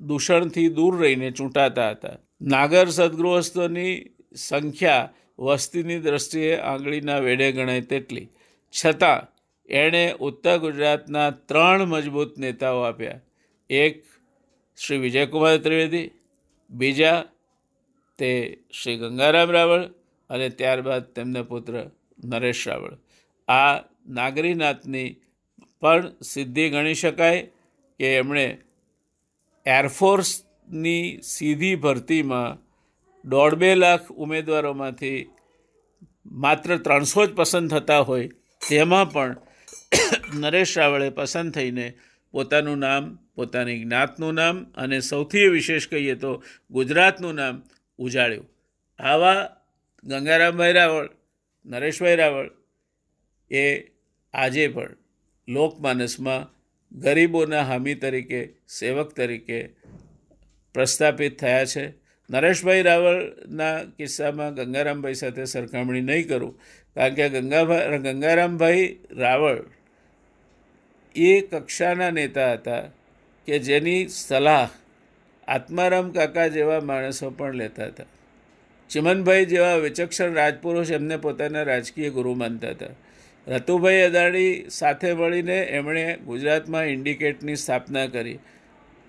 દૂષણથી દૂર રહીને ચૂંટાતા હતા. નાગર સદગૃહસ્થોની સંખ્યા વસ્તીની દ્રષ્ટિએ આંગળીના વેડે ગણાય તેટલી. છતાં, એણે ઉત્તર ગુજરાતના ત્રણ મજબૂત નેતાઓ આપ્યા. એક શ્રી વિજયકુમાર ત્રિવેદી બીજા તે શ્રી ગંગારામ રાવળ અને ત્યારબાદ તેમના પુત્ર નરેશ રાવળ. આ નાગરીનાથની પણ સિદ્ધિ ગણી શકાય કે એમણે એરફોર્સની સીધી ભરતીમાં દોઢ બે લાખ ઉમેદવારોમાંથી માત્ર ત્રણસો જ પસંદ થતા હોય તેમાં પણ નરેશ રાવળે પસંદ થઈને પોતાનું નામ, પોતાની જ્ઞાતનું નામ અને સૌથી વિશેષ કહીએ તો ગુજરાતનું નામ ઉજાળ્યું. આવા ગંગારામભાઈ રાવળ નરેશભાઈ રાવળ એ આજે પણ લોકમાનસમાં ગરીબોના હામી તરીકે, સેવક તરીકે પ્રસ્થાપિત થયા છે. નરેશભાઈ રાવળના કિસ્સામાં ગંગારામભાઈ સાથે સરખામણી નહીં કરું, કારણ કે ગંગા ગંગારામભાઈ રાવળ એ કક્ષાના નેતા હતા કે જેની સલાહ આત્મારામ કાકા જેવા માણસો પણ લેતા હતા. ચિમનભાઈ જેવા વિચક્ષણ રાજપુરુષ એમને પોતાના રાજકીય ગુરુ માનતા હતા. રતુભાઈ અદાણી સાથે મળીને એમણે ગુજરાતમાં ઇન્ડિકેટની સ્થાપના કરી.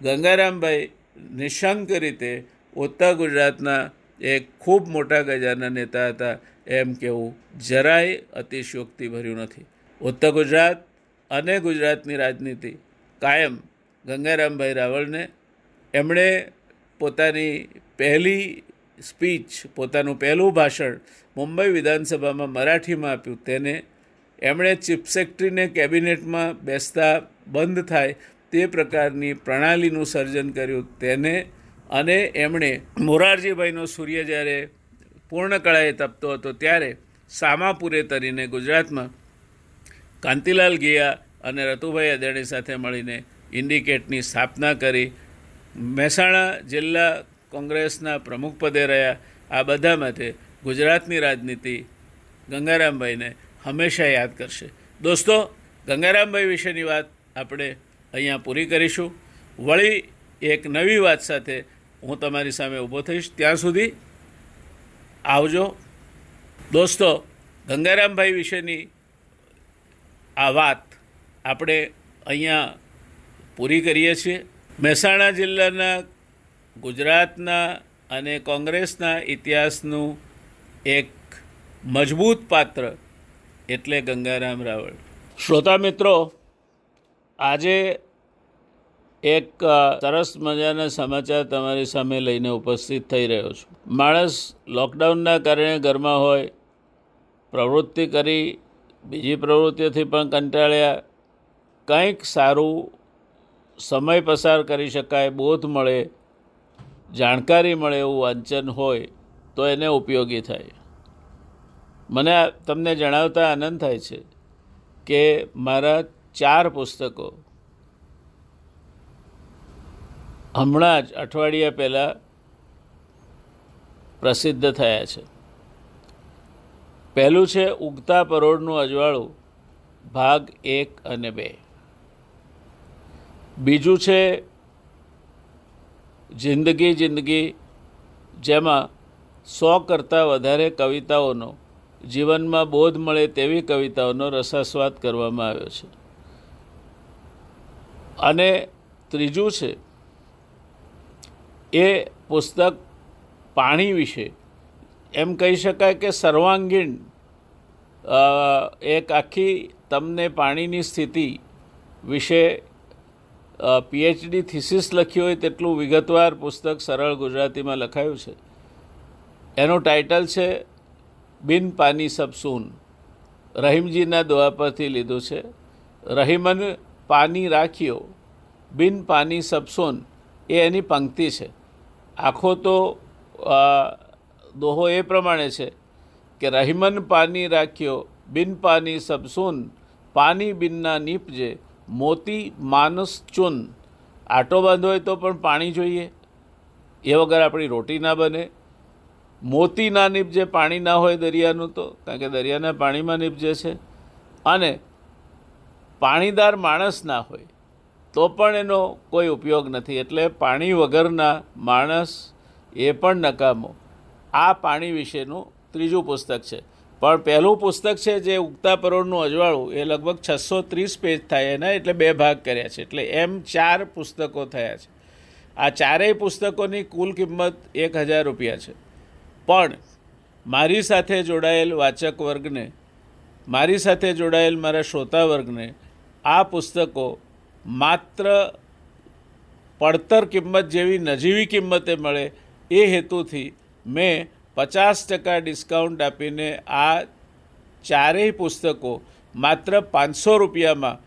ગંગારામભાઈ નિશંક રીતે ઉત્તર ગુજરાતના એક ખૂબ મોટા ગજાના નેતા હતા એમ કહેવું જરાય અતિશયોક્તિ ભર્યું નથી. ઉત્તર ગુજરાત અને ગુજરાતની રાજનીતિ કાયમ ગંગારામભાઈ રાવળને એમણે પોતાની પહેલી સ્પીચ, પોતાનું પહેલું ભાષણ મુંબઈ વિધાનસભામાં મરાઠીમાં આપ્યું. તેને એમણે ચીફ સેક્રેટરીને કેબિનેટમાં બેસતા બંધ થાય તે પ્રકારની પ્રણાલીનું સર્જન કર્યું. તેને અને એમણે મોરારજીભાઈનો સૂર્ય જ્યારે પૂર્ણ કળાએ તપતો હતો ત્યારે સામાપુરે તરીને ગુજરાતમાં કાંતિલાલ ગિયા અને રતુભાઈ અદાણી સાથે મળીને ઇન્ડિકેટની સ્થાપના કરી. મહેસાણા જિલ્લા કોંગ્રેસના પ્રમુખ પદે રહ્યા. આ બધા માટે ગુજરાતની રાજનીતિ ગંગારામભાઈને હંમેશા યાદ કરશે. દોસ્તો, ગંગારામભાઈ વિશેની વાત આપણે અહીંયા પૂરી કરીશું. વળી એક નવી વાત સાથે હું તમારી સામે ઊભો થઈશ. ત્યાં સુધી આવજો. દોસ્તો, ગંગારામભાઈ વિશેની આ વાત આપણે અહીંયા પૂરી કરીએ છીએ. મહેસાણા જિલ્લાના, ગુજરાતના અને કોંગ્રેસના ઇતિહાસનું એક મજબૂત પાત્ર એટલે ગંગારામ રાવળ. શ્રોતા મિત્રો, આજે એક સરસ મજાના સમાચાર તમારી સામે લઈને ઉપસ્થિત થઈ રહ્યો છું. માણસ લોકડાઉનના કારણે ઘરમાં હોય, પ્રવૃત્તિ કરી બીજી પ્રવૃત્તિઓથી પણ કંટાળ્યા. કંઈક સારું સમય પસાર કરી શકાય, બોધ મળે, જાણકારી મળે એવું વાંચન હોય તો એને ઉપયોગી થાય. મને તમને જણાવતા આનંદ થાય છે કે મારા ચાર પુસ્તકો હમણાં જ અઠવાડિયા પહેલાં પ્રસિદ્ધ થયા છે. પહેલું છે, ઉગતા પરોળનું અજવાળું, ભાગ એક અને બે. બીજું છે, જિંદગી જિંદગી, જેમાં સો કરતાં વધારે કવિતાઓનો જીવનમાં બોધ મળે તેવી કવિતાઓનો રસાસ્વાદ કરવામાં આવ્યો છે. અને ત્રીજું છે, એ પુસ્તક પાણી વિશે. એમ કહી શકાય કે સર્વાંગીણ એક આખી તમને પાણીની સ્થિતિ વિશે પીએચડી થિસિસ લખી હોય તેટલું વિગતવાર પુસ્તક સરળ ગુજરાતીમાં લખાયું છે. એનું ટાઇટલ છે, બિન પાની સબસૂન રહીમજીના દોહા પરથી લીધું છે. રહીમન પાની રાખ્યો, બિન પાની સબસૂન એ એની પંક્તિ છે. આખો તો દોહો એ પ્રમાણે છે. કે રહીમન પાની રાખ્યો, બિન પાની સબસૂન પાની બિનના નીપજે, મોતી માનસ ચૂન. આટો બાંધો હોય તો પણ પાણી જોઈએ. એ વગર આપણી રોટી ના બને. મોતી ના નીપજે પાણી ના હોય દરિયાનું તો, કારણ કે દરિયાના પાણીમાં નીપજે છે. અને પાણીદાર માણસ ના હોય, તો પણ એનો કોઈ ઉપયોગ નથી. એટલે પાણી વગરના માણસ એ પણ નકામો. આ પાણી વિશેનું ત્રીજું પુસ્તક છે. પણ પહેલું પુસ્તક છે જે ઉગતા પરોળનું અજવાળું, એ લગભગ છસો ત્રીસ પેજ થાય એના એટલે બે ભાગ કર્યા છે. એટલે એમ ચાર પુસ્તકો થયા છે. આ ચારેય પુસ્તકોની કુલ કિંમત એક હજાર રૂપિયા છે. પણ મારી સાથે જોડાયેલ વાચક વર્ગને, મારી સાથે જોડાયેલ મારા શ્રોતા વર્ગને, આ પુસ્તકો માત્ર પડતર કિંમત જેવી નજીવી કિંમતે મળે એ હેતુથી મેં પચાસ ટકા ડિસ્કાઉન્ટ આપીને આ ચારેય પુસ્તકો માત્ર પાંચસો રૂપિયામાં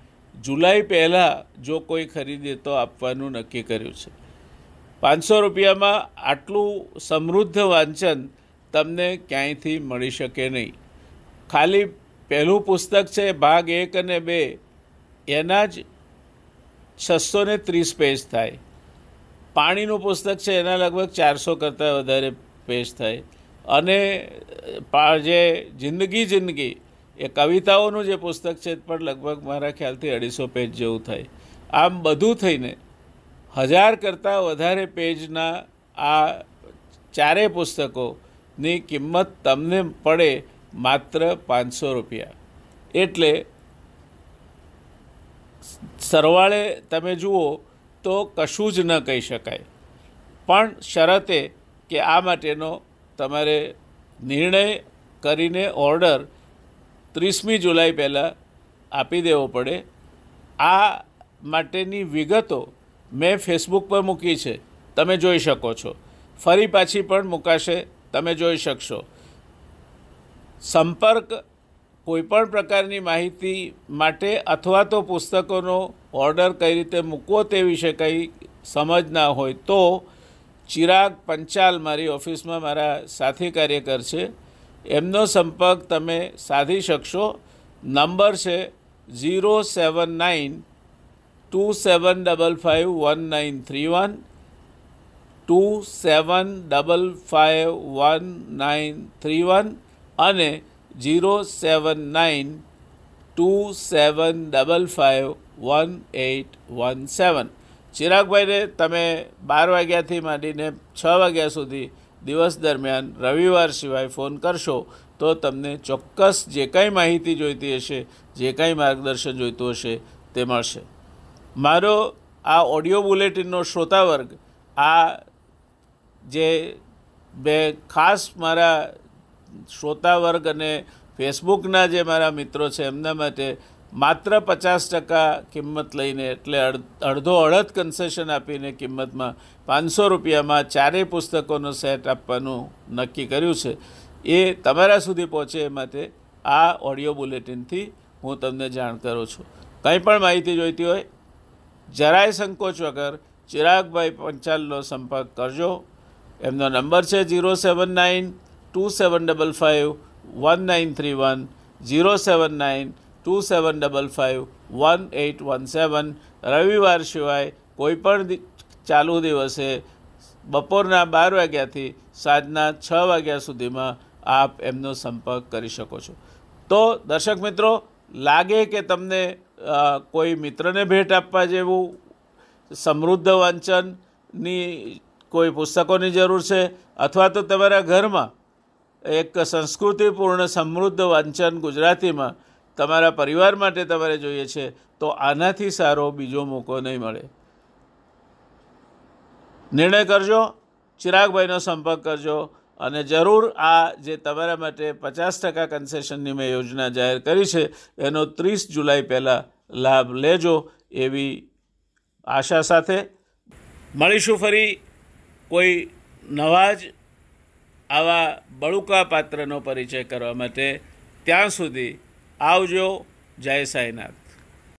જુલાઈ પહેલાં જો કોઈ ખરીદે તો આપવાનું નક્કી કર્યું છે. પાંચસો રૂપિયામાં આટલું સમૃદ્ધ વાંચન તમને ક્યાંયથી મળી શકે નહીં. ખાલી પહેલું પુસ્તક છે ભાગ એક અને બે, એના જ છસો ને ત્રીસ પેજ થાય. પાણીનું પુસ્તક છે એના લગભગ ચારસો કરતાં વધારે પેજ થાય. અને જે જિંદગી જિંદગી, એ કવિતાઓનું જે પુસ્તક છે, પણ લગભગ મારા ખ્યાલથી અઢીસો પેજ જેવું થાય. આમ બધું થઈને, હજાર કરતાં વધારે પેજના આ ચારેય પુસ્તકોની કિંમત તમને પડે માત્ર પાંચસો રૂપિયા. એટલે, સરવાળે તમે જુઓ તો કશું જ ન કહી શકાય. પણ શરતે કે આ માટેનો તમારે નિર્ણય કરીને ઓર્ડર ત્રીસમી જુલાઈ પહેલાં આપી દેવો પડે. આ માટેની વિગતો મેં ફેસબુક પર મૂકી છે. તમે જોઈ શકો છો. ફરી પાછી પણ મુકાશે. તમે જોઈ શકશો. સંપર્ક કોઈપણ પ્રકારની માહિતી માટે અથવા તો પુસ્તકોનો ઓર્ડર કઈ રીતે મૂકવો તે વિશે કંઈ સમજ ના હોય તો ચિરાગ પંચાલ મારી ઓફિસમાં મારા સાથી કાર્યકર છે. એમનો સંપર્ક તમે સાધી શકશો. નંબર છે zero seven nine two seven double five one nine three one two seven double five one nine three one અને zero seven nine two seven double five one eight one seven. ચિરાગભાઈને તમે બાર વાગ્યાથી માંડીને છ વાગ્યા સુધી દિવસ દરમિયાન રવિવાર સિવાય ફોન કરશો તો તમને ચોક્કસ જે કાંઈ માહિતી જોઈતી હશે, જે કાંઈ માર્ગદર્શન જોઈતું હશે તે મળશે. મારો આ ઓડિયો બુલેટિનનો શ્રોતા વર્ગ આ જે બે ખાસ મારા શ્રોતા વર્ગ અને ફેસબુકના જે મારા મિત્રો છે એમના માટે માત્ર પચાસ ટકા કિંમત લઈને એટલે અડ- અડધો અડધ કન્સેશન આપીને કિંમતમાં પાંચસો રૂપિયામાં ચારેય પુસ્તકોનો સેટ આપવાનું નક્કી કર્યું છે. એ તમારા સુધી પહોંચે એ માટે આ ઓડિયો બુલેટિનથી હું તમને જાણ કરું છું. કંઈ પણ માહિતી જોઈતી હોય, જરાય સંકોચ વગર ચિરાગભાઈ પંચાલનો સંપર્ક કરજો. એમનો નંબર છે zero seven nine two seven double five one nine three one. Zero seven nine two seven double five one eight one seven. રવિવાર સિવાય કોઈપણ ચાલુ દિવસે બપોરના બાર વાગ્યાથી સાંજના છ વાગ્યા સુધીમાં આપ એમનો સંપર્ક કરી શકો છો. તો દર્શક મિત્રો, લાગે કે તમને કોઈ મિત્રને ભેટ આપવા જેવું સમૃદ્ધ વાંચનની કોઈ પુસ્તકોની જરૂર છે, અથવા તો તમારા ઘરમાં એક સંસ્કૃતિપૂર્ણ સમૃદ્ધ વાંચન ગુજરાતીમાં તમારા પરિવાર માટે તમારે જોઈએ છે, તો આનાથી સારો બીજો મોકો નહીં મળે. નિર્ણય કરજો, ચિરાગભાઈનો સંપર્ક કરજો, અને જરૂર આ જે તમારા માટે પચાસ ટકા કન્સેશનની મેં યોજના જાહેર કરી છે, એનો ત્રીસ જુલાઈ પહેલાં લાભ લેજો એવી આશા સાથે. મળીશું ફરી કોઈ નવા જ આવા બળુકા પાત્રનો પરિચય કરવા માટે. ત્યાં સુધી આવજો. જય સાંઈનાથ.